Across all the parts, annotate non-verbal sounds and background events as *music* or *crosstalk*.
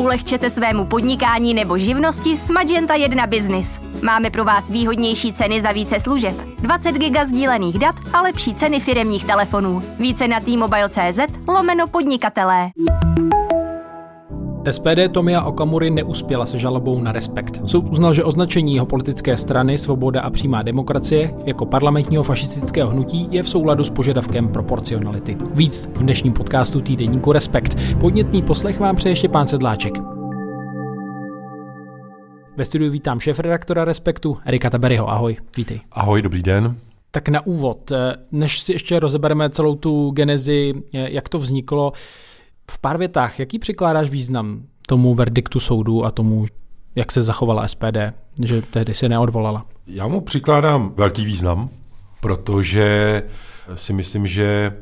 Ulehčete svému podnikání nebo živnosti s Magenta 1 Business. Máme pro vás výhodnější ceny za více služeb, 20 giga sdílených dat a lepší ceny firemních telefonů. Více na t-mobile.cz lomeno podnikatelé. SPD Tomia Okamury neuspěla se žalobou na respekt. Soud uznal, že označení jeho politické strany Svoboda a přímá demokracie jako parlamentního fašistického hnutí je v souladu s požadavkem proporcionality. Víc v dnešním podcastu týdeníku Respekt. Podnětný poslech vám přeje ještě pán Sedláček. Ve studiu vítám šéf-redaktora Respektu Erika Taberyho. Ahoj, vítej. Ahoj, dobrý den. Tak na úvod, než si ještě rozebereme celou tu genezi, jak to vzniklo, v pár větách, jaký přikládáš význam tomu verdiktu soudu a tomu, jak se zachovala SPD, že tehdy se neodvolala? Já mu přikládám velký význam, protože si myslím, že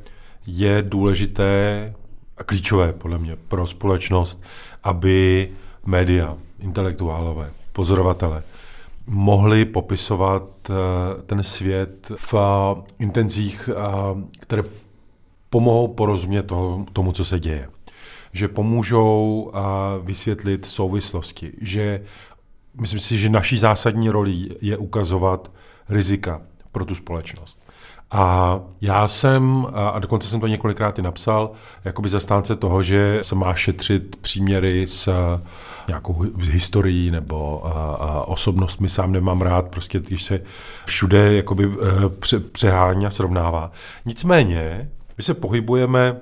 je důležité a klíčové podle mě pro společnost, aby média, intelektuálové, pozorovatele mohli popisovat eh, ten svět v intencích, eh, které pomohou porozumět tomu, co se děje že pomůžou vysvětlit souvislosti, že myslím si, že naší zásadní roli je ukazovat rizika pro tu společnost. A já jsem, a dokonce jsem to několikrát i napsal, jakoby zastánce toho, že se má šetřit příměry s nějakou historií nebo osobnostmi. Sám nemám rád, prostě když se všude jakoby e, pře, přehání a srovnává. Nicméně, my se pohybujeme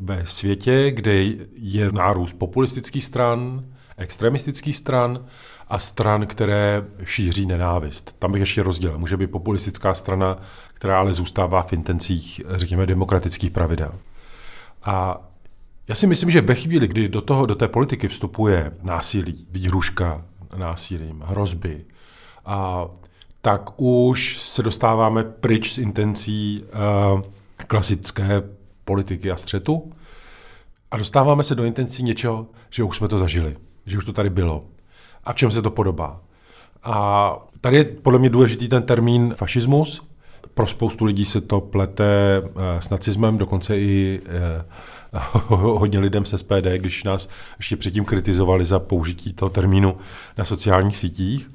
ve světě, kde je nárůst populistických stran, extremistických stran a stran, které šíří nenávist. Tam bych ještě rozdělil. Může být populistická strana, která ale zůstává v intencích, řekněme, demokratických pravidel. A já si myslím, že ve chvíli, kdy do, toho, do té politiky vstupuje násilí, výhruška násilím, hrozby, a tak už se dostáváme pryč z intencí uh, klasické politiky a střetu a dostáváme se do intencí něčeho, že už jsme to zažili, že už to tady bylo. A v čem se to podobá? A tady je podle mě důležitý ten termín fašismus. Pro spoustu lidí se to plete eh, s nacismem, dokonce i eh, *laughs* hodně lidem se SPD, když nás ještě předtím kritizovali za použití toho termínu na sociálních sítích,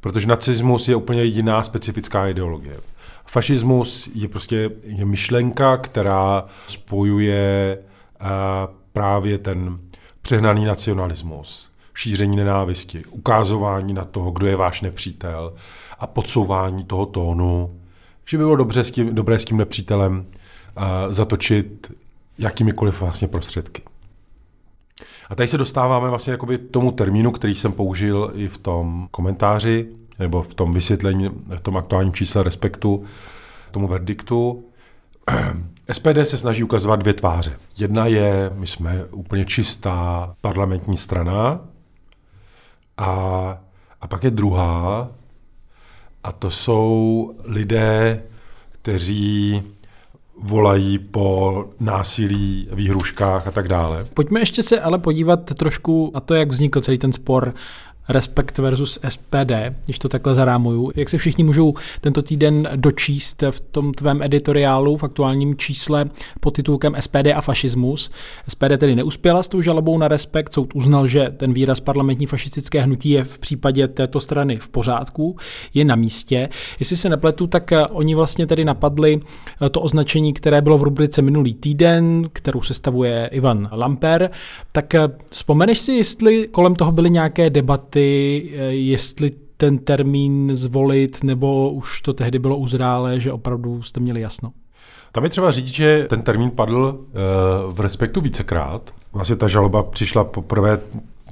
protože nacismus je úplně jediná specifická ideologie. Fašismus je prostě je myšlenka, která spojuje uh, právě ten přehnaný nacionalismus, šíření nenávisti, ukázování na toho, kdo je váš nepřítel a podsouvání toho tónu, že by bylo dobře s tím, dobré s tím nepřítelem uh, zatočit jakýmikoliv vlastně prostředky. A tady se dostáváme vlastně tomu termínu, který jsem použil i v tom komentáři, nebo v tom vysvětlení, v tom aktuálním čísle respektu, tomu verdiktu. *clears throat* SPD se snaží ukazovat dvě tváře. Jedna je, my jsme úplně čistá parlamentní strana a, a pak je druhá a to jsou lidé, kteří volají po násilí, výhruškách a tak dále. Pojďme ještě se ale podívat trošku na to, jak vznikl celý ten spor Respekt versus SPD, když to takhle zarámuju. Jak se všichni můžou tento týden dočíst v tom tvém editoriálu v aktuálním čísle pod titulkem SPD a fašismus. SPD tedy neuspěla s tou žalobou na Respekt, soud uznal, že ten výraz parlamentní fašistické hnutí je v případě této strany v pořádku, je na místě. Jestli se nepletu, tak eh, oni vlastně tedy napadli eh, to označení, které bylo v rubrice minulý týden, kterou sestavuje Ivan Lamper. Tak eh, vzpomeneš si, jestli kolem toho byly nějaké debaty debaty, eh, jestli ten termín zvolit, nebo už to tehdy bylo uzrálé, že opravdu jste měli jasno? Tam je třeba říct, že ten termín padl eh, v respektu vícekrát. Vlastně ta žaloba přišla poprvé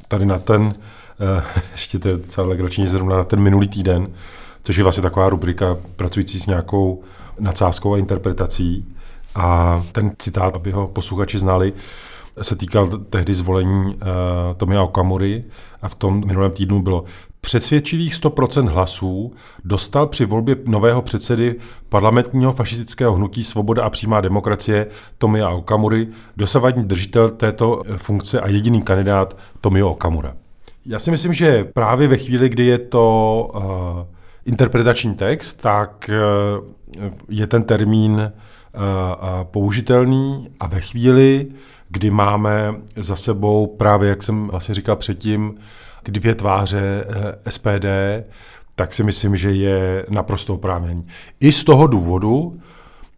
tady na ten, eh, *laughs* ještě to je celé legrační, zrovna na ten minulý týden, což je vlastně taková rubrika pracující s nějakou nadsázkou a interpretací. A ten citát, aby ho posluchači znali, se týkal tehdy zvolení uh, Tomia Okamury a v tom minulém týdnu bylo přesvědčivých 100% hlasů dostal při volbě nového předsedy parlamentního fašistického hnutí Svoboda a přímá demokracie Tomia Okamury dosavadní držitel této eh, funkce a jediný kandidát Tomio Okamura. Já si myslím, že právě ve chvíli, kdy je to uh, interpretační text, tak uh, je ten termín uh, použitelný a ve chvíli, kdy máme za sebou právě, jak jsem vlastně říkal předtím, ty dvě tváře eh, SPD, tak si myslím, že je naprosto oprávněný. I z toho důvodu,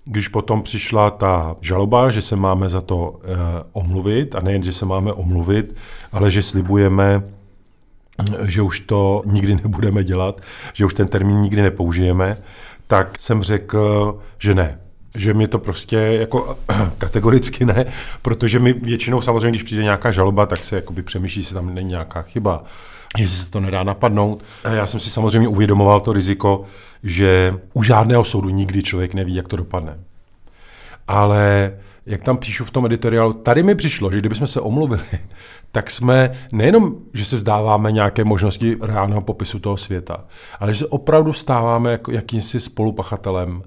když potom přišla ta žaloba, že se máme za to eh, omluvit, a nejen, že se máme omluvit, ale že slibujeme, že už to nikdy *laughs* nebudeme dělat, že už ten termín nikdy nepoužijeme, tak jsem řekl, že ne. Že mi to prostě jako *clears throat* kategoricky ne, protože my většinou samozřejmě, když přijde nějaká žaloba, tak se jakoby přemýšlí, jestli tam není nějaká chyba, jestli se to nedá napadnout. Já jsem si samozřejmě uvědomoval to riziko, že u žádného soudu nikdy člověk neví, jak to dopadne. Ale jak tam píšu v tom editoriálu, tady mi přišlo, že kdybychom se omluvili, *laughs* tak jsme nejenom, že se vzdáváme nějaké možnosti reálného popisu toho světa, ale že se opravdu stáváme jako jakýmsi spolupachatelem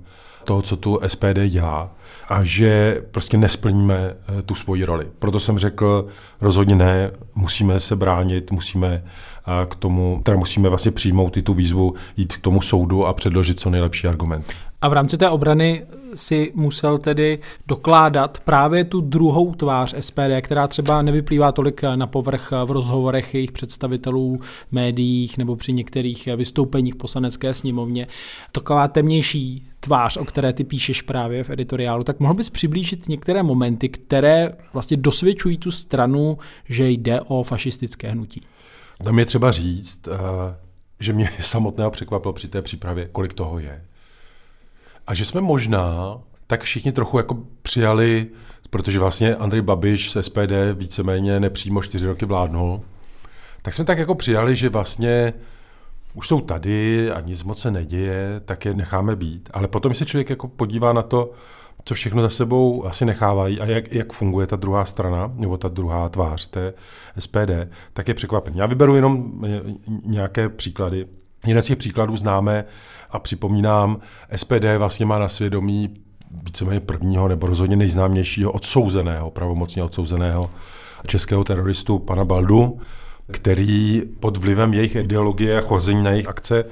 toho, co tu SPD dělá a že prostě nesplníme eh, tu svoji roli. Proto jsem řekl, rozhodně ne, musíme se bránit, musíme k tomu, teda musíme vlastně přijmout i tu výzvu, jít k tomu soudu a předložit co nejlepší argument. A v rámci té obrany si musel tedy dokládat právě tu druhou tvář SPD, která třeba nevyplývá tolik na povrch v rozhovorech jejich představitelů, médiích nebo při některých vystoupeních poslanecké sněmovně. Taková temnější tvář, o které ty píšeš právě v editoriálu, tak mohl bys přiblížit některé momenty, které vlastně dosvědčují tu stranu, že jde o fašistické hnutí. Tam je třeba říct, eh, že mě *laughs* samotného překvapilo při té přípravě, kolik toho je. A že jsme možná tak všichni trochu jako přijali, protože vlastně Andrej Babiš z SPD víceméně nepřímo čtyři roky vládnul, tak jsme tak jako přijali, že vlastně už jsou tady a nic moc se neděje, tak je necháme být. Ale potom se člověk jako podívá na to, co všechno za sebou asi nechávají a jak, jak funguje ta druhá strana, nebo ta druhá tvář té SPD, tak je překvapený. Já vyberu jenom nějaké příklady. Jeden z těch příkladů známe a připomínám, SPD vlastně má na svědomí víceméně prvního nebo rozhodně nejznámějšího odsouzeného, pravomocně odsouzeného českého teroristu pana Baldu, který pod vlivem jejich ideologie a chození na jejich akce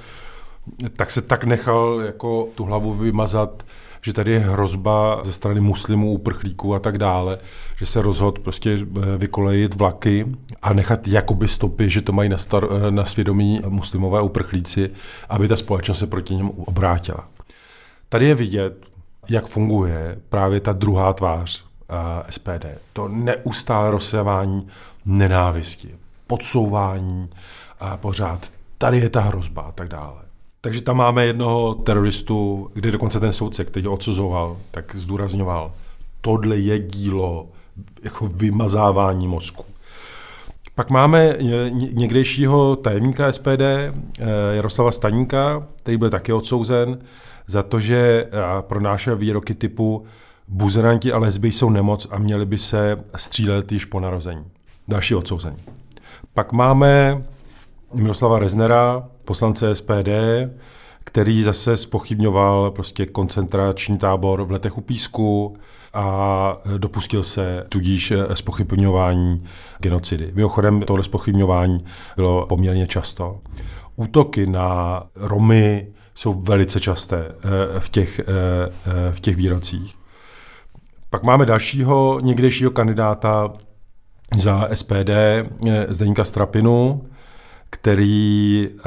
tak se tak nechal jako tu hlavu vymazat že tady je hrozba ze strany muslimů, uprchlíků a tak dále, že se rozhod prostě eh, vykolejit vlaky a nechat jakoby stopy, že to mají na, star, eh, na svědomí muslimové uprchlíci, aby ta společnost se proti němu obrátila. Tady je vidět, jak funguje právě ta druhá tvář eh, SPD. To neustále rozsevání nenávisti, podsouvání a pořád tady je ta hrozba a tak dále. Takže tam máme jednoho teroristu, kde dokonce ten soudce, který ho odsuzoval, tak zdůrazňoval, tohle je dílo jako vymazávání mozku. Pak máme někdejšího tajemníka SPD, eh, Jaroslava Staníka, který byl také odsouzen za to, že pronášel výroky typu buzeranti a lesby jsou nemoc a měli by se střílet již po narození. Další odsouzení. Pak máme Miroslava Reznera, poslance SPD, který zase spochybňoval prostě koncentrační tábor v letech u Písku a dopustil se tudíž spochybňování genocidy. Mimochodem tohle spochybňování bylo poměrně často. Útoky na Romy jsou velice časté eh, v těch, eh, eh, v těch výrocích. Pak máme dalšího někdejšího kandidáta za SPD, Zdeňka Strapinu, který uh,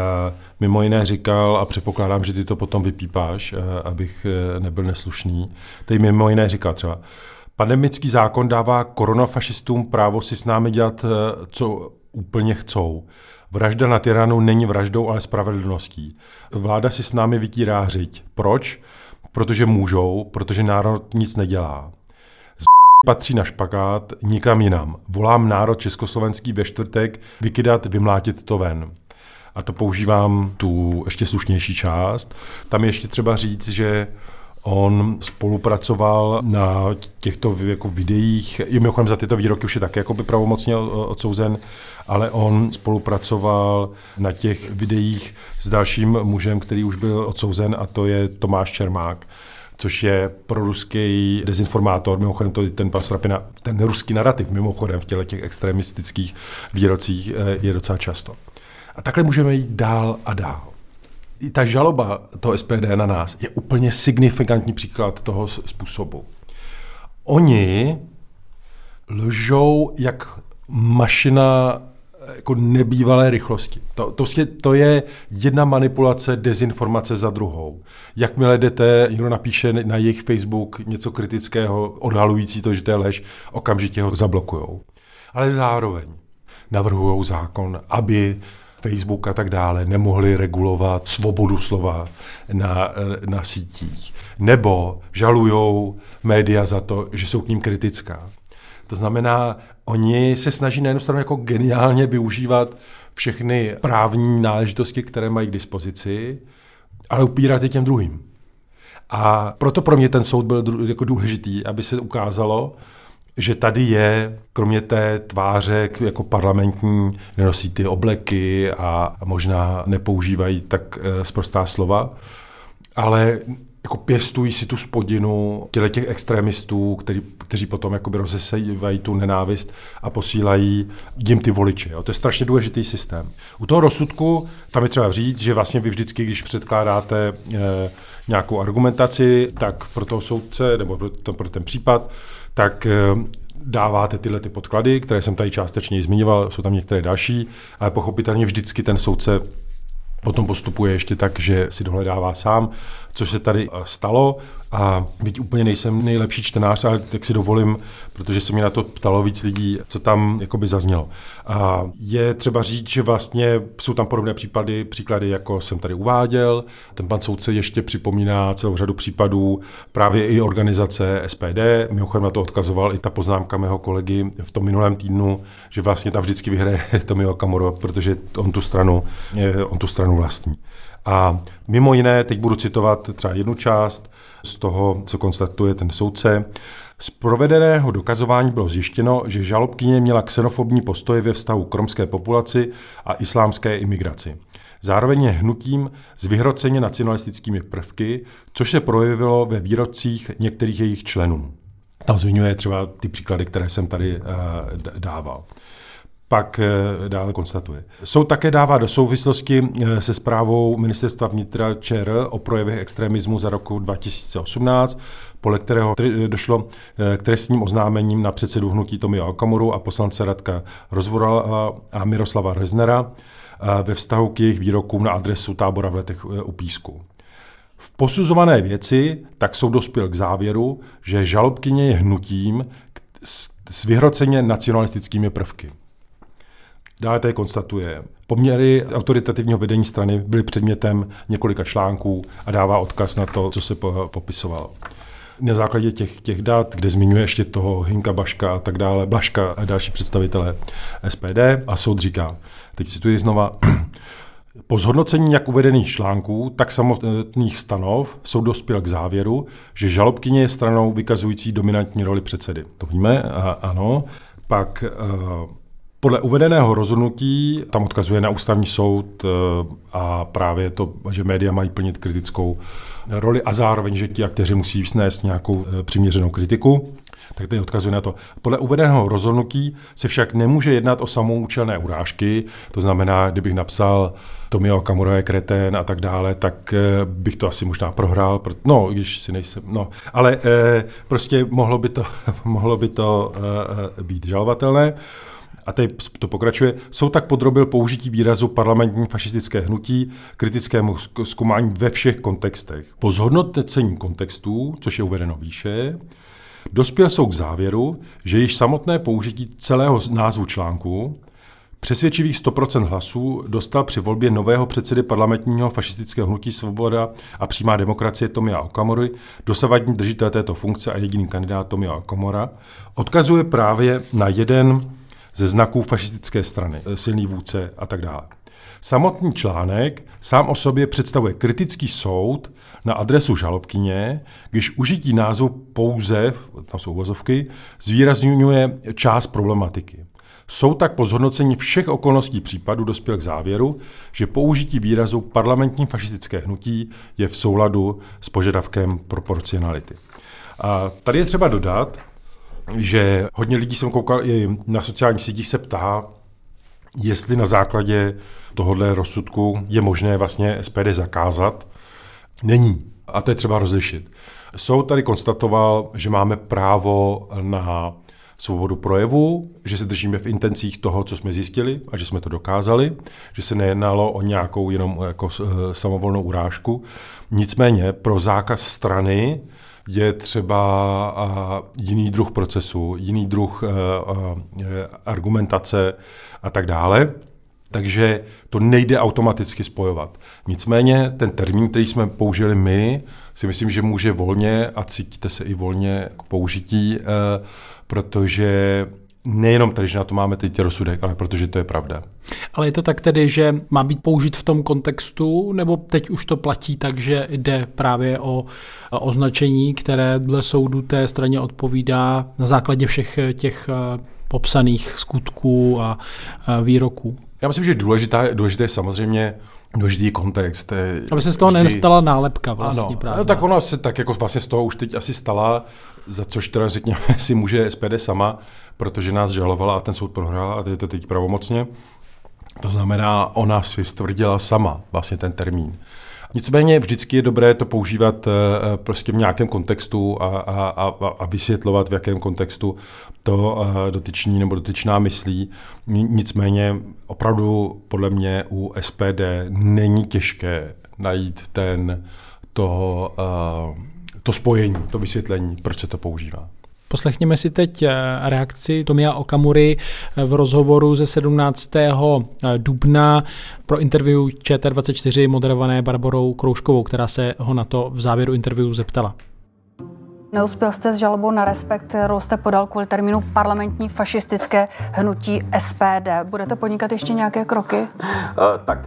mimo jiné říkal, a předpokládám, že ty to potom vypípáš, uh, abych uh, nebyl neslušný, který mimo jiné říkal třeba, pandemický zákon dává koronafašistům právo si s námi dělat, co úplně chcou. Vražda na tyranu není vraždou, ale spravedlností. Vláda si s námi vytírá hřiť. Proč? Protože můžou, protože národ nic nedělá patří na špagát nikam jinam. Volám národ československý ve čtvrtek vykydat, vymlátit to ven. A to používám tu ještě slušnější část. Tam je ještě třeba říct, že On spolupracoval na těchto jako videích, i mimochodem za tyto výroky už je také jako by pravomocně odsouzen, ale on spolupracoval na těch videích s dalším mužem, který už byl odsouzen a to je Tomáš Čermák což je pro ruský dezinformátor, mimochodem to ten pan Strapina, ten ruský narrativ mimochodem v těle těch extremistických výrocích eh, je docela často. A takhle můžeme jít dál a dál. I ta žaloba toho SPD na nás je úplně signifikantní příklad toho způsobu. Oni lžou jak mašina jako nebývalé rychlosti. To, to, to je jedna manipulace, dezinformace za druhou. Jakmile jdete, někdo napíše na jejich Facebook něco kritického, odhalující to, že to je lež, okamžitě ho zablokujou. Ale zároveň navrhují zákon, aby Facebook a tak dále nemohli regulovat svobodu slova na, na sítích. Nebo žalujou média za to, že jsou k ním kritická. To znamená, oni se snaží na jednu stranu jako geniálně využívat všechny právní náležitosti, které mají k dispozici, ale upírat je těm druhým. A proto pro mě ten soud byl jako důležitý, aby se ukázalo, že tady je, kromě té tváře jako parlamentní, nenosí ty obleky a možná nepoužívají tak sprostá slova, ale jako pěstují si tu spodinu těle těch extremistů, který, kteří potom jakoby rozesevají tu nenávist a posílají jim ty voliče. Jo. To je strašně důležitý systém. U toho rozsudku tam je třeba říct, že vlastně vy vždycky, když předkládáte e, nějakou argumentaci, tak pro toho soudce nebo pro, to, pro ten případ, tak e, dáváte tyhle ty podklady, které jsem tady částečně zmiňoval, jsou tam některé další, ale pochopitelně vždycky ten soudce potom postupuje ještě tak, že si dohledává sám, což se tady eh, stalo a byť úplně nejsem nejlepší čtenář, ale tak si dovolím, protože se mi na to ptalo víc lidí, co tam jakoby zaznělo. A je třeba říct, že vlastně jsou tam podobné případy, příklady, jako jsem tady uváděl. Ten pan soudce ještě připomíná celou řadu případů právě i organizace SPD. Mimochodem na to odkazoval i ta poznámka mého kolegy v tom minulém týdnu, že vlastně tam vždycky vyhraje *laughs* Tomio Kamoro, protože on tu stranu, on tu stranu vlastní. A mimo jiné, teď budu citovat třeba jednu část z toho, co konstatuje ten soudce. Z provedeného dokazování bylo zjištěno, že žalobkyně měla xenofobní postoje ve vztahu k romské populaci a islámské imigraci. Zároveň je hnutím s vyhroceně nacionalistickými prvky, což se projevilo ve výrocích některých jejich členů. Tam zmiňuje třeba ty příklady, které jsem tady uh, dával pak eh, dále konstatuje. Soud také dává do souvislosti eh, se zprávou ministerstva vnitra ČR o projevech extremismu za roku 2018, podle kterého došlo eh, k trestním oznámením na předsedu hnutí Tomio Okamuru a poslance Radka Rozvorala a Miroslava Reznera ve vztahu k jejich výrokům na adresu tábora v letech u Písku. V posuzované věci tak soud dospěl k závěru, že žalobkyně je hnutím s vyhroceně nacionalistickými prvky. Dále tady konstatuje, poměry autoritativního vedení strany byly předmětem několika článků a dává odkaz na to, co se popisovalo. Na základě těch, těch dat, kde zmiňuje ještě toho Hinka Baška a tak dále, Blaška a další představitele SPD a soud říká, teď cituji znova, *clears throat* po zhodnocení jak uvedených článků, tak samotných stanov soud dospěl k závěru, že žalobkyně je stranou vykazující dominantní roli předsedy. To víme, a, ano. Pak uh, podle uvedeného rozhodnutí tam odkazuje na ústavní soud eh, a právě to, že média mají plnit kritickou roli a zároveň, že ti aktéři musí snést nějakou eh, přiměřenou kritiku, tak tady odkazuje na to. Podle uvedeného rozhodnutí se však nemůže jednat o samoučelné urážky, to znamená, kdybych napsal Tomio Kamuro je kretén a tak dále, tak eh, bych to asi možná prohrál, no, když si nejsem, no, ale prostě mohlo by to, *laughs* mohlo by to být žalovatelné a tady to pokračuje, jsou tak podrobil použití výrazu parlamentní fašistické hnutí kritickému zkoumání ve všech kontextech. Po zhodnocení kontextů, což je uvedeno výše, dospěl soud k závěru, že již samotné použití celého názvu článku Přesvědčivých 100% hlasů dostal při volbě nového předsedy parlamentního fašistického hnutí Svoboda a přímá demokracie Tomia Okamory, dosavadní držitel této funkce a jediný kandidát Tomia Okamora, odkazuje právě na jeden ze znaků fašistické strany, eh, silný vůdce a tak dále. Samotný článek sám o sobě představuje kritický soud na adresu žalobkyně, když užití názvu pouze, tam jsou uvozovky, zvýrazňuje část problematiky. Soud tak po zhodnocení všech okolností případu dospěl k závěru, že použití výrazu parlamentní fašistické hnutí je v souladu s požadavkem proporcionality. A tady je třeba dodat, že hodně lidí jsem koukal i na sociálních sítích se ptá, jestli na základě tohohle rozsudku je možné vlastně SPD zakázat. Není. A to je třeba rozlišit. Soud tady konstatoval, že máme právo na svobodu projevu, že se držíme v intencích toho, co jsme zjistili a že jsme to dokázali, že se nejednalo o nějakou jenom jako eh, samovolnou urážku. Nicméně pro zákaz strany je třeba jiný druh procesu, jiný druh eh, eh, argumentace a tak dále. Takže to nejde automaticky spojovat. Nicméně ten termín, který jsme použili my, si myslím, že může volně a cítíte se i volně k použití, eh, protože nejenom tady, že na to máme teď rozsudek, ale protože to je pravda. Ale je to tak tedy, že má být použit v tom kontextu, nebo teď už to platí tak, že jde právě o označení, které dle soudu té straně odpovídá na základě všech těch eh, popsaných skutků a výroků? Já myslím, že důležitá, důležité je samozřejmě důležitý kontext. Aby se z toho vždy... nestala nálepka vlastně ano, tak ono se tak jako vlastně z toho už teď asi stala, za což teda řekněme *laughs* si může SPD sama, protože nás žalovala a ten soud prohrál a je to teď pravomocně. To znamená, ona si stvrdila sama vlastně ten termín. Nicméně vždycky je dobré to používat eh, eh, prostě v nějakém kontextu a, a, a, a vysvětlovat, v jakém kontextu to eh, dotyčný nebo dotyčná myslí. Nicméně opravdu podle mě u SPD není těžké najít ten, to, to spojení, to vysvětlení, proč se to používá. Poslechněme si teď eh, reakci Tomia Okamury eh, v rozhovoru ze 17. Eh, dubna pro interview ČT24 moderované Barborou Krouškovou, která se ho na to v závěru interview zeptala. Neuspěl jste s žalobou na respekt, kterou jste podal kvůli termínu parlamentní fašistické hnutí SPD. Budete podnikat ještě nějaké kroky? Uh, tak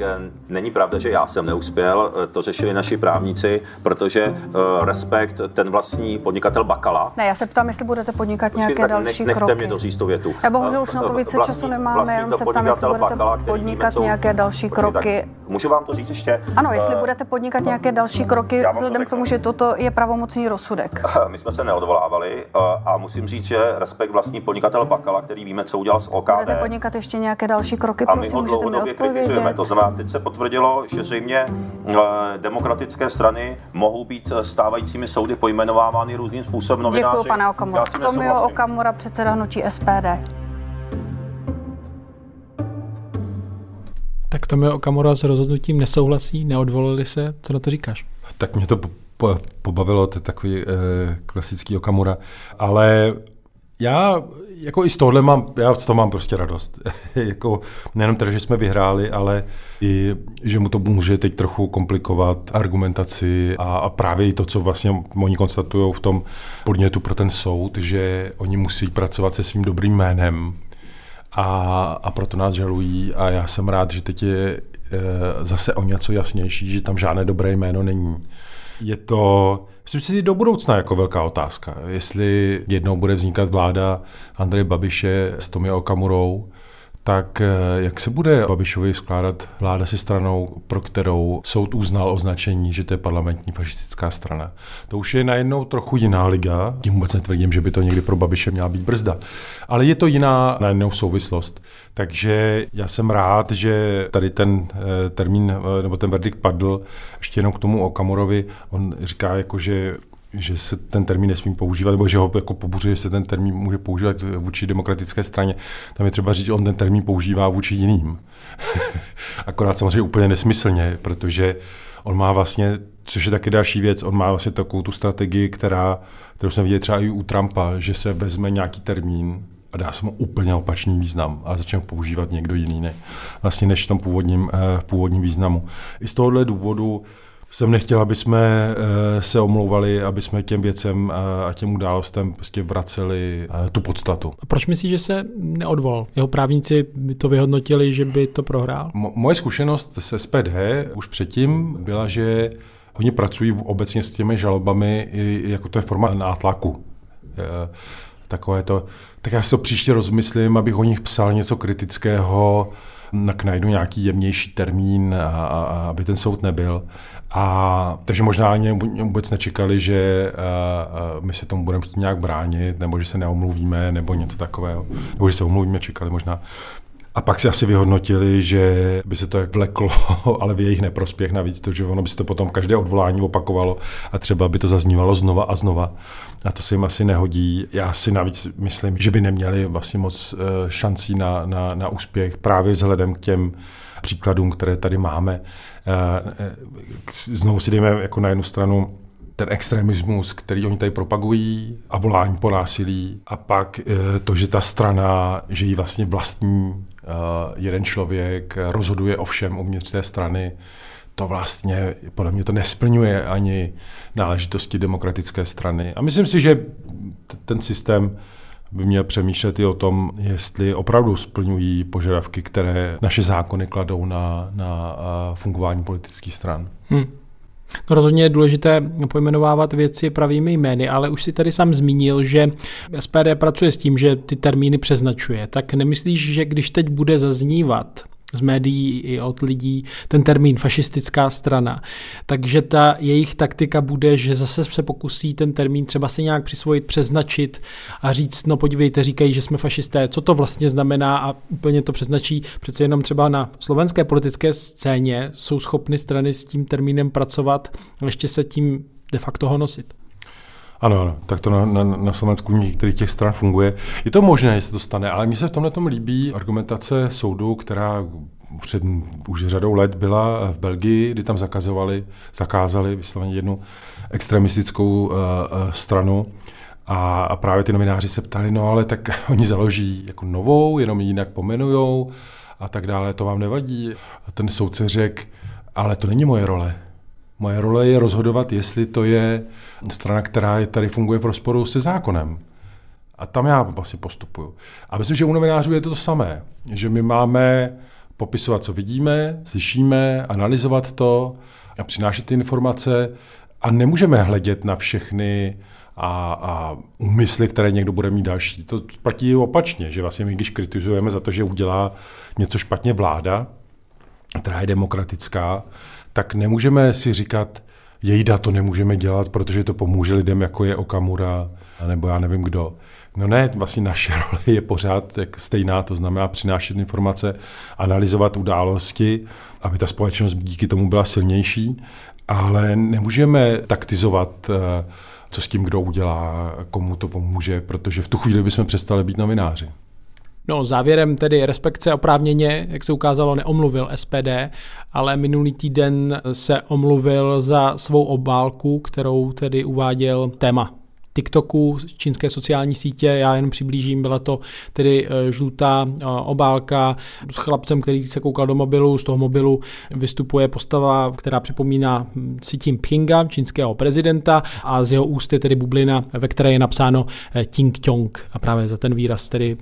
není pravda, že já jsem neuspěl. To řešili naši právníci, protože respekt ten vlastní podnikatel Bakala. Ne, já se ptám, jestli budete podnikat Počkej, nějaké další nech, nechte kroky. mě doříct tu větu. Já bohužel už na to více vlastní, času nemáme, jenom se ptám, jestli budete Bakala, podnikat víme, nějaké další Počkej, kroky. můžu vám to říct ještě? Ano, jestli budete podnikat nějaké další kroky, vzhledem k tomu, že toto je pravomocný rozsudek. My jsme se neodvolávali a musím říct, že respekt vlastní podnikatel Bakala, který víme, co udělal s OKD. Budete podnikat ještě nějaké další kroky, a my ho dlouhodobě kritizujeme. To znamená, teď se potvrdilo, že zřejmě eh, demokratické strany mohou být eh, stávajícími soudy pojmenovávány různým způsobem novináři. Děkuji, pane Okamura. Tomio Okamura, předseda hnutí SPD. Tak Tomio Okamura s rozhodnutím nesouhlasí, neodvolili se. Co na to říkáš? Tak mě to pobavilo, to je takový eh, klasický Okamura. Ale já jako i z tohohle mám, já z toho mám prostě radost. *laughs* jako nejenom teda, že jsme vyhráli, ale i, že mu to může teď trochu komplikovat argumentaci a, a právě i to, co vlastně oni konstatují v tom podnětu pro ten soud, že oni musí pracovat se svým dobrým jménem a, a proto nás žalují a já jsem rád, že teď je e, zase o něco jasnější, že tam žádné dobré jméno není je to, myslím si, do budoucna jako velká otázka. Jestli jednou bude vznikat vláda Andreje Babiše s Tomi Okamurou, tak eh, jak se bude Babišovi skládat vláda se stranou, pro kterou soud uznal označení, že to je parlamentní fašistická strana? To už je najednou trochu jiná liga. Tím vůbec netvrdím, že by to někdy pro Babiše měla být brzda. Ale je to jiná najednou souvislost. Takže já jsem rád, že tady ten eh, termín eh, nebo ten verdikt padl. Ještě jenom k tomu Okamurovi. On říká, jako, že že se ten termín nesmí používat, nebo že ho jako pobuřuje, že se ten termín může používat vůči demokratické straně. Tam je třeba říct, že on ten termín používá vůči jiným. *laughs* Akorát samozřejmě úplně nesmyslně, protože on má vlastně, což je taky další věc, on má vlastně takovou tu strategii, která, kterou jsme viděli třeba i u Trumpa, že se vezme nějaký termín a dá se mu úplně opačný význam a začne ho používat někdo jiný, ne, vlastně než v tom původním, eh, původním významu. I z tohohle důvodu jsem nechtěl, aby jsme eh, se omlouvali, aby jsme těm věcem eh, a těm událostem prostě vraceli eh, tu podstatu. A proč myslíš, že se neodvolal? Jeho právníci by to vyhodnotili, že by to prohrál? Mo- moje zkušenost se SPD už předtím byla, že oni pracují obecně s těmi žalobami jako to je forma nátlaku. Takové to, tak já si to příště rozmyslím, abych o nich psal něco kritického, tak najdu nějaký jemnější termín, a, a, aby ten soud nebyl. A, takže možná ani vůbec nečekali, že a my se tomu budeme chtít nějak bránit, nebo že se neomluvíme, nebo něco takového. Nebo že se omluvíme, čekali možná. A pak si asi vyhodnotili, že by se to jak vleklo, *laughs* ale v jejich neprospěch navíc, to, že ono by se to potom každé odvolání opakovalo a třeba by to zaznívalo znova a znova. A to se jim asi nehodí. Já si navíc myslím, že by neměli vlastně moc eh, šancí na, na, na úspěch právě vzhledem k těm příkladům, které tady máme. Eh, eh, znovu si jdeme jako na jednu stranu ten extremismus, který oni tady propagují a volání po násilí a pak to, že ta strana, že ji vlastně vlastní jeden člověk, rozhoduje o všem uvnitř té strany, to vlastně, podle mě to nesplňuje ani náležitosti demokratické strany. A myslím si, že ten systém by měl přemýšlet i o tom, jestli opravdu splňují požadavky, které naše zákony kladou na, na fungování politických stran. Hmm. No rozhodně je důležité pojmenovávat věci pravými jmény, ale už si tady sám zmínil, že SPD pracuje s tím, že ty termíny přeznačuje. Tak nemyslíš, že když teď bude zaznívat z médií i od lidí ten termín fašistická strana. Takže ta jejich taktika bude, že zase se pokusí ten termín třeba si nějak přisvojit, přeznačit a říct, no podívejte, říkají, že jsme fašisté, co to vlastně znamená a úplně to přeznačí. Přece jenom třeba na slovenské politické scéně jsou schopny strany s tím termínem pracovat a ještě se tím de facto honosit. Ano, ano, tak to na, na, na Slovensku některých těch stran funguje. Je to možné, že se to stane, ale mně se v tomhle tom líbí argumentace soudu, která před už řadou let byla v Belgii, kdy tam zakazovali, zakázali vysloveně jednu extremistickou uh, stranu. A, a právě ty novináři se ptali, no ale tak *laughs* oni založí jako novou, jenom ji jinak pomenujou a tak dále, to vám nevadí. A ten soudce řekl, ale to není moje role. Moje role je rozhodovat, jestli to je strana, která tady funguje v rozporu se zákonem. A tam já vlastně postupuju. A myslím, že u novinářů je to to samé, že my máme popisovat, co vidíme, slyšíme, analyzovat to a přinášet ty informace a nemůžeme hledět na všechny a, a úmysly, které někdo bude mít další. To platí opačně, že vlastně my, když kritizujeme za to, že udělá něco špatně vláda, která je demokratická, tak nemůžeme si říkat, jejda to nemůžeme dělat, protože to pomůže lidem, jako je Okamura, nebo já nevím kdo. No ne, vlastně naše *laughs* role je pořád jak stejná, to znamená přinášet informace, analyzovat události, aby ta společnost díky tomu byla silnější, ale nemůžeme taktizovat, eh, co s tím kdo udělá, komu to pomůže, protože v tu chvíli bychom přestali být novináři. No, závěrem tedy respekce oprávněně, jak se ukázalo, neomluvil SPD, ale minulý týden se omluvil za svou obálku, kterou tedy uváděl téma TikToku, čínské sociální sítě, já jen přiblížím, byla to tedy eh, žlutá eh, obálka. S chlapcem, který se koukal do mobilu, z toho mobilu vystupuje postava, která připomíná hm, Xi Jinpinga, čínského prezidenta a z jeho úst je tedy bublina, ve které je napsáno eh, Ting Chong a právě za ten výraz tedy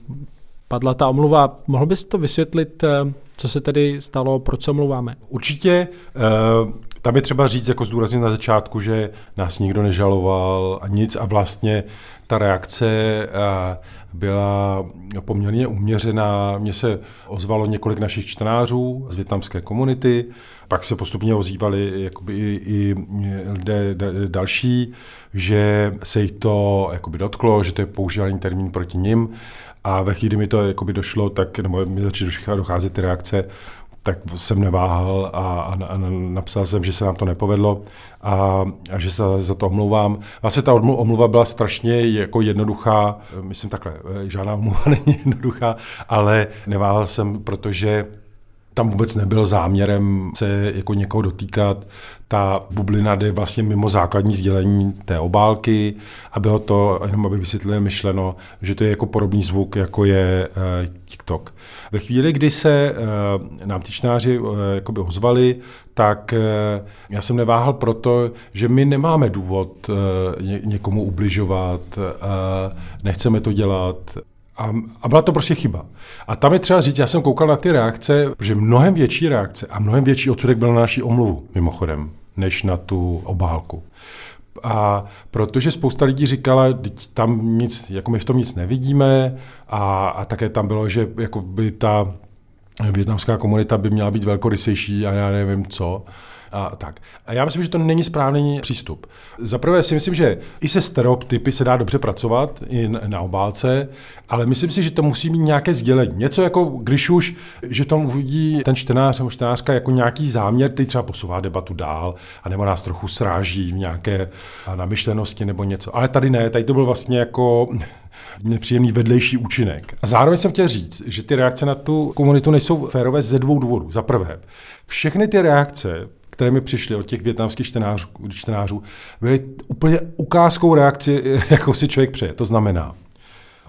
padla ta omluva. Mohl bys to vysvětlit, eh, co se tedy stalo, proč se omluváme? Určitě. Eh, tam je třeba říct, jako zdůraznit na začátku, že nás nikdo nežaloval a nic a vlastně ta reakce eh, byla poměrně uměřená. Mně se ozvalo několik našich čtenářů z větnamské komunity, pak se postupně ozývali jakoby i, i lidé další, že se jich to jakoby dotklo, že to je používaný termín proti nim. A ve chvíli mi to jakoby došlo, tak, nebo mi začaly docházet ty reakce, tak jsem neváhal a, a, a napsal jsem, že se nám to nepovedlo a, a že se za to omlouvám. Vlastně ta omluva byla strašně jako jednoduchá, myslím takhle, žádná *laughs* omluva není jednoduchá, ale neváhal jsem, protože tam vůbec nebyl záměrem se jako někoho dotýkat. Ta bublina jde vlastně mimo základní sdělení té obálky a bylo to, jenom aby vysvětlili myšleno, že to je jako podobný zvuk, jako je uh, TikTok. Ve chvíli, kdy se uh, nám ty čnáři uh, jakoby ozvali, tak uh, já jsem neváhal proto, že my nemáme důvod ně, někomu ubližovat, uh, nechceme to dělat, a, a byla to prostě chyba. A tam je třeba říct, já jsem koukal na ty reakce, že mnohem větší reakce a mnohem větší odsudek byl na naší omluvu, mimochodem, než na tu obálku. A protože spousta lidí říkala, tam nic, jako my v tom nic nevidíme a, a také tam bylo, že jako by ta větnamská komunita by měla být velkorysejší a já nevím co. A tak. A já myslím, že to není správný přístup. Za prvé si myslím, že i se stereotypy se dá dobře pracovat, i na obálce, ale myslím si, že to musí mít nějaké sdělení. Něco jako, když už, že tam uvidí ten čtenář nebo čtenářka jako nějaký záměr, který třeba posouvá debatu dál, a nebo nás trochu sráží v nějaké namyšlenosti nebo něco. Ale tady ne, tady to byl vlastně jako *laughs* nepříjemný vedlejší účinek. A zároveň jsem chtěl říct, že ty reakce na tu komunitu nejsou férové ze dvou důvodů. Za prvé, všechny ty reakce které mi přišly od těch větnamských čtenářů, čtenářů, byly úplně ukázkou reakci, *laughs* jako si člověk přeje. To znamená,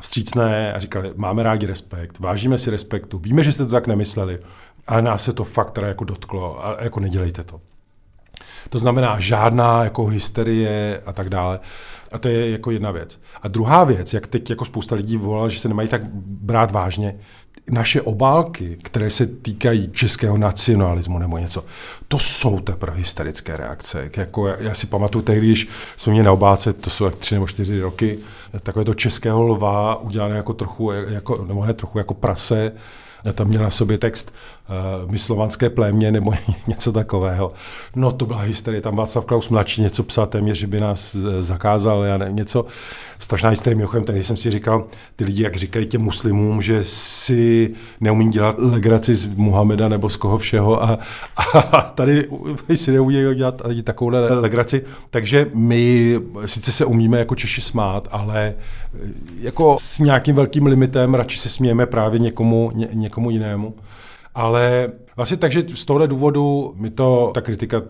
vstřícné a říkali, máme rádi respekt, vážíme si respektu, víme, že jste to tak nemysleli, ale nás se to fakt teda jako dotklo a jako nedělejte to. To znamená žádná jako hysterie a tak dále. A to je jako jedna věc. A druhá věc, jak teď jako spousta lidí volala, že se nemají tak brát vážně, naše obálky, které se týkají českého nacionalismu nebo něco, to jsou teprve hysterické reakce. Jako já, já si pamatuju tehdy, když jsme měli na obálce, to jsou jak tři nebo čtyři roky, takové to českého lva udělané jako trochu, jako, nebo ne trochu jako prase, tam měl na sobě text uh, myslovanské plémě nebo *laughs* něco takového. No to byla hysterie, tam Václav Klaus mladší něco psal téměř, že by nás eh, zakázal, já nevím, něco. Strašná hysterie, mimochodem, tehdy jsem si říkal, ty lidi, jak říkají těm muslimům, že si neumí dělat legraci z Muhameda nebo z koho všeho a, *laughs* a tady *laughs* si neumí dělat ani takovouhle legraci. Takže my sice se umíme jako Češi smát, ale eh, jako s nějakým velkým limitem radši se smějeme právě někomu, ně, někomu jinému. Ale vlastně takže z tohohle důvodu mi to, ta kritika,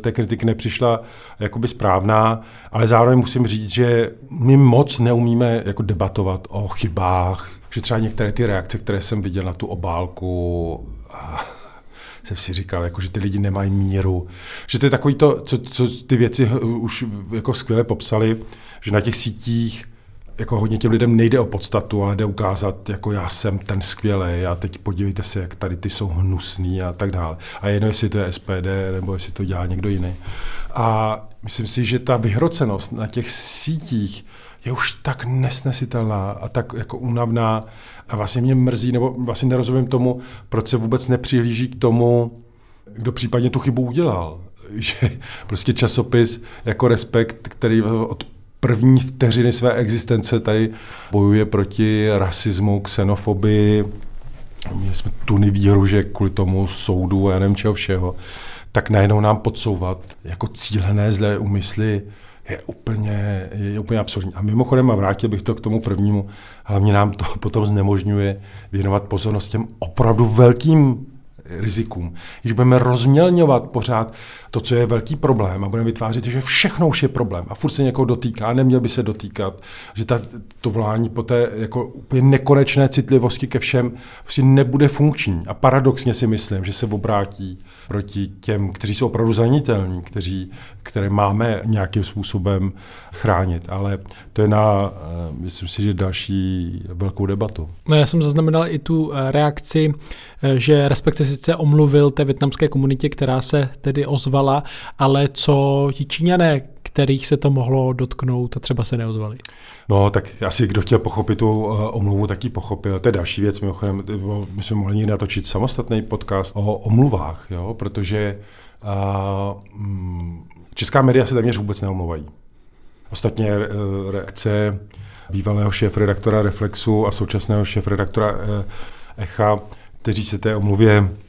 té kritiky nepřišla jakoby správná, ale zároveň musím říct, že my moc neumíme jako debatovat o chybách, že třeba některé ty reakce, které jsem viděl na tu obálku, *laughs* jsem si říkal, jako, že ty lidi nemají míru. Že to je takový to, co, co ty věci už jako skvěle popsali, že na těch sítích jako hodně těm lidem nejde o podstatu, ale jde ukázat, jako já jsem ten skvělý a teď podívejte se, jak tady ty jsou hnusný a tak dále. A jedno, jestli to je SPD nebo jestli to dělá někdo jiný. A myslím si, že ta vyhrocenost na těch sítích je už tak nesnesitelná a tak jako únavná a vlastně mě mrzí, nebo vlastně nerozumím tomu, proč se vůbec nepřihlíží k tomu, kdo případně tu chybu udělal *laughs* že prostě časopis jako Respekt, který od první vteřiny své existence tady bojuje proti rasismu, xenofobii, měli jsme tuny výhruže kvůli tomu soudu a já nevím čeho všeho, tak najednou nám podsouvat jako cílené zlé úmysly je úplně, je úplně absurdní. A mimochodem, a vrátil bych to k tomu prvnímu, hlavně nám to *laughs* potom znemožňuje věnovat pozornost těm opravdu velkým rizikům. Když budeme rozmělňovat pořád to, co je velký problém a budeme vytvářet, že všechno už je problém a furt se někoho dotýká, neměl by se dotýkat, že ta, to volání po té jako úplně nekonečné citlivosti ke všem prostě nebude funkční. A paradoxně si myslím, že se obrátí proti těm, kteří jsou opravdu zranitelní, kteří, které máme nějakým způsobem chránit. Ale to je na, eh, myslím si, že další velkou debatu. No já jsem zaznamenal i tu eh, reakci, eh, že respektive sice omluvil té větnamské komunitě, která se tedy ozvala, ale co ti Číňané, kterých se to mohlo dotknout a třeba se neozvali? No, tak asi kdo chtěl pochopit tu uh, omluvu, tak ji pochopil. To je další věc, mimochodem, my jsme mohli natočit samostatný podcast o omluvách, jo, protože uh, česká média se téměř vůbec neomluvají. Ostatně uh, reakce bývalého šéf-redaktora Reflexu a současného šéf-redaktora Echa, kteří se té omluvě Eh,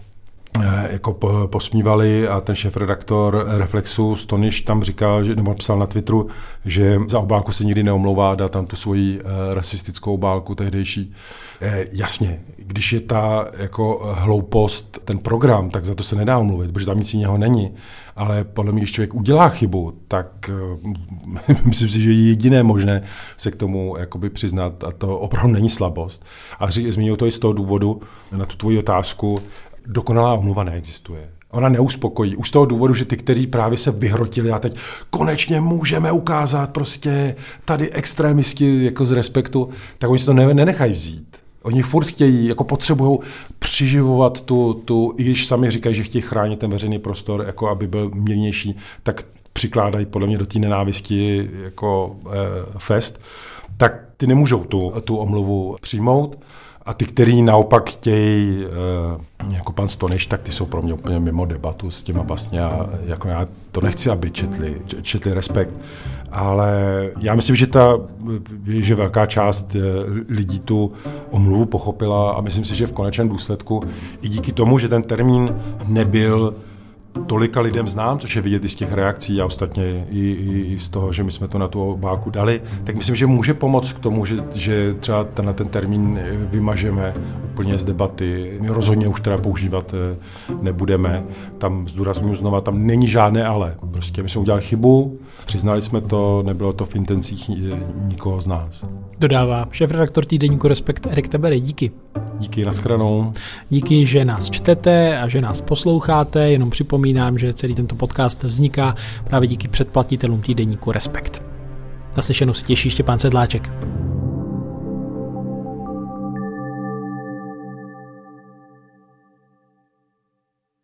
jako posmívali a ten šéf-redaktor Reflexu Stoniš tam říkal, že, nebo psal na Twitteru, že za obálku se nikdy neomlouvá, dá tam tu svoji uh, rasistickou obálku tehdejší. E, jasně, když je ta jako hloupost, ten program, tak za to se nedá omluvit, protože tam nic jiného není. Ale podle mě, když člověk udělá chybu, tak uh, *laughs* myslím si, že je jediné možné se k tomu jakoby přiznat a to opravdu není slabost. A zmínil to i z toho důvodu na tu tvoji otázku, dokonalá omluva neexistuje. Ona neuspokojí. Už z toho důvodu, že ty, kteří právě se vyhrotili a teď konečně můžeme ukázat prostě tady extrémisti jako z respektu, tak oni si to nenechají vzít. Oni furt chtějí, jako potřebují přiživovat tu, tu, i když sami říkají, že chtějí chránit ten veřejný prostor, jako aby byl mírnější, tak přikládají podle mě do té nenávisti jako eh, fest, tak ty nemůžou tu, tu omluvu přijmout A ty, který naopak chtějí, jako pan Stoneš, tak ty jsou pro mě úplně mimo debatu s těma vlastně. A jako já to nechci, aby četli, četli respekt. Ale já myslím, že ta, že velká část lidí tu omluvu pochopila a myslím si, že v konečném důsledku i díky tomu, že ten termín nebyl tolika lidem znám, což je vidět i z těch reakcí a ostatně i, i, i z toho, že my jsme to na tu obálku dali, tak myslím, že může pomoct k tomu, že, že třeba tenhle ten termín vymažeme úplně z debaty. My rozhodně už teda používat eh, nebudeme. Tam zdůraznuju znova, tam není žádné ale. Prostě my jsme udělali chybu, přiznali jsme to, nebylo to v intencích nikoho z nás. Dodává šéf-redaktor týdeníku Respekt Erik Tebery. Díky. Díky, nashledanou. Díky, že nás čtete a že nás posloucháte. Jenom připomínám, že celý tento podcast vzniká právě díky předplatitelům týdeníku Respekt. Naslyšenou si těší Štěpán Sedláček.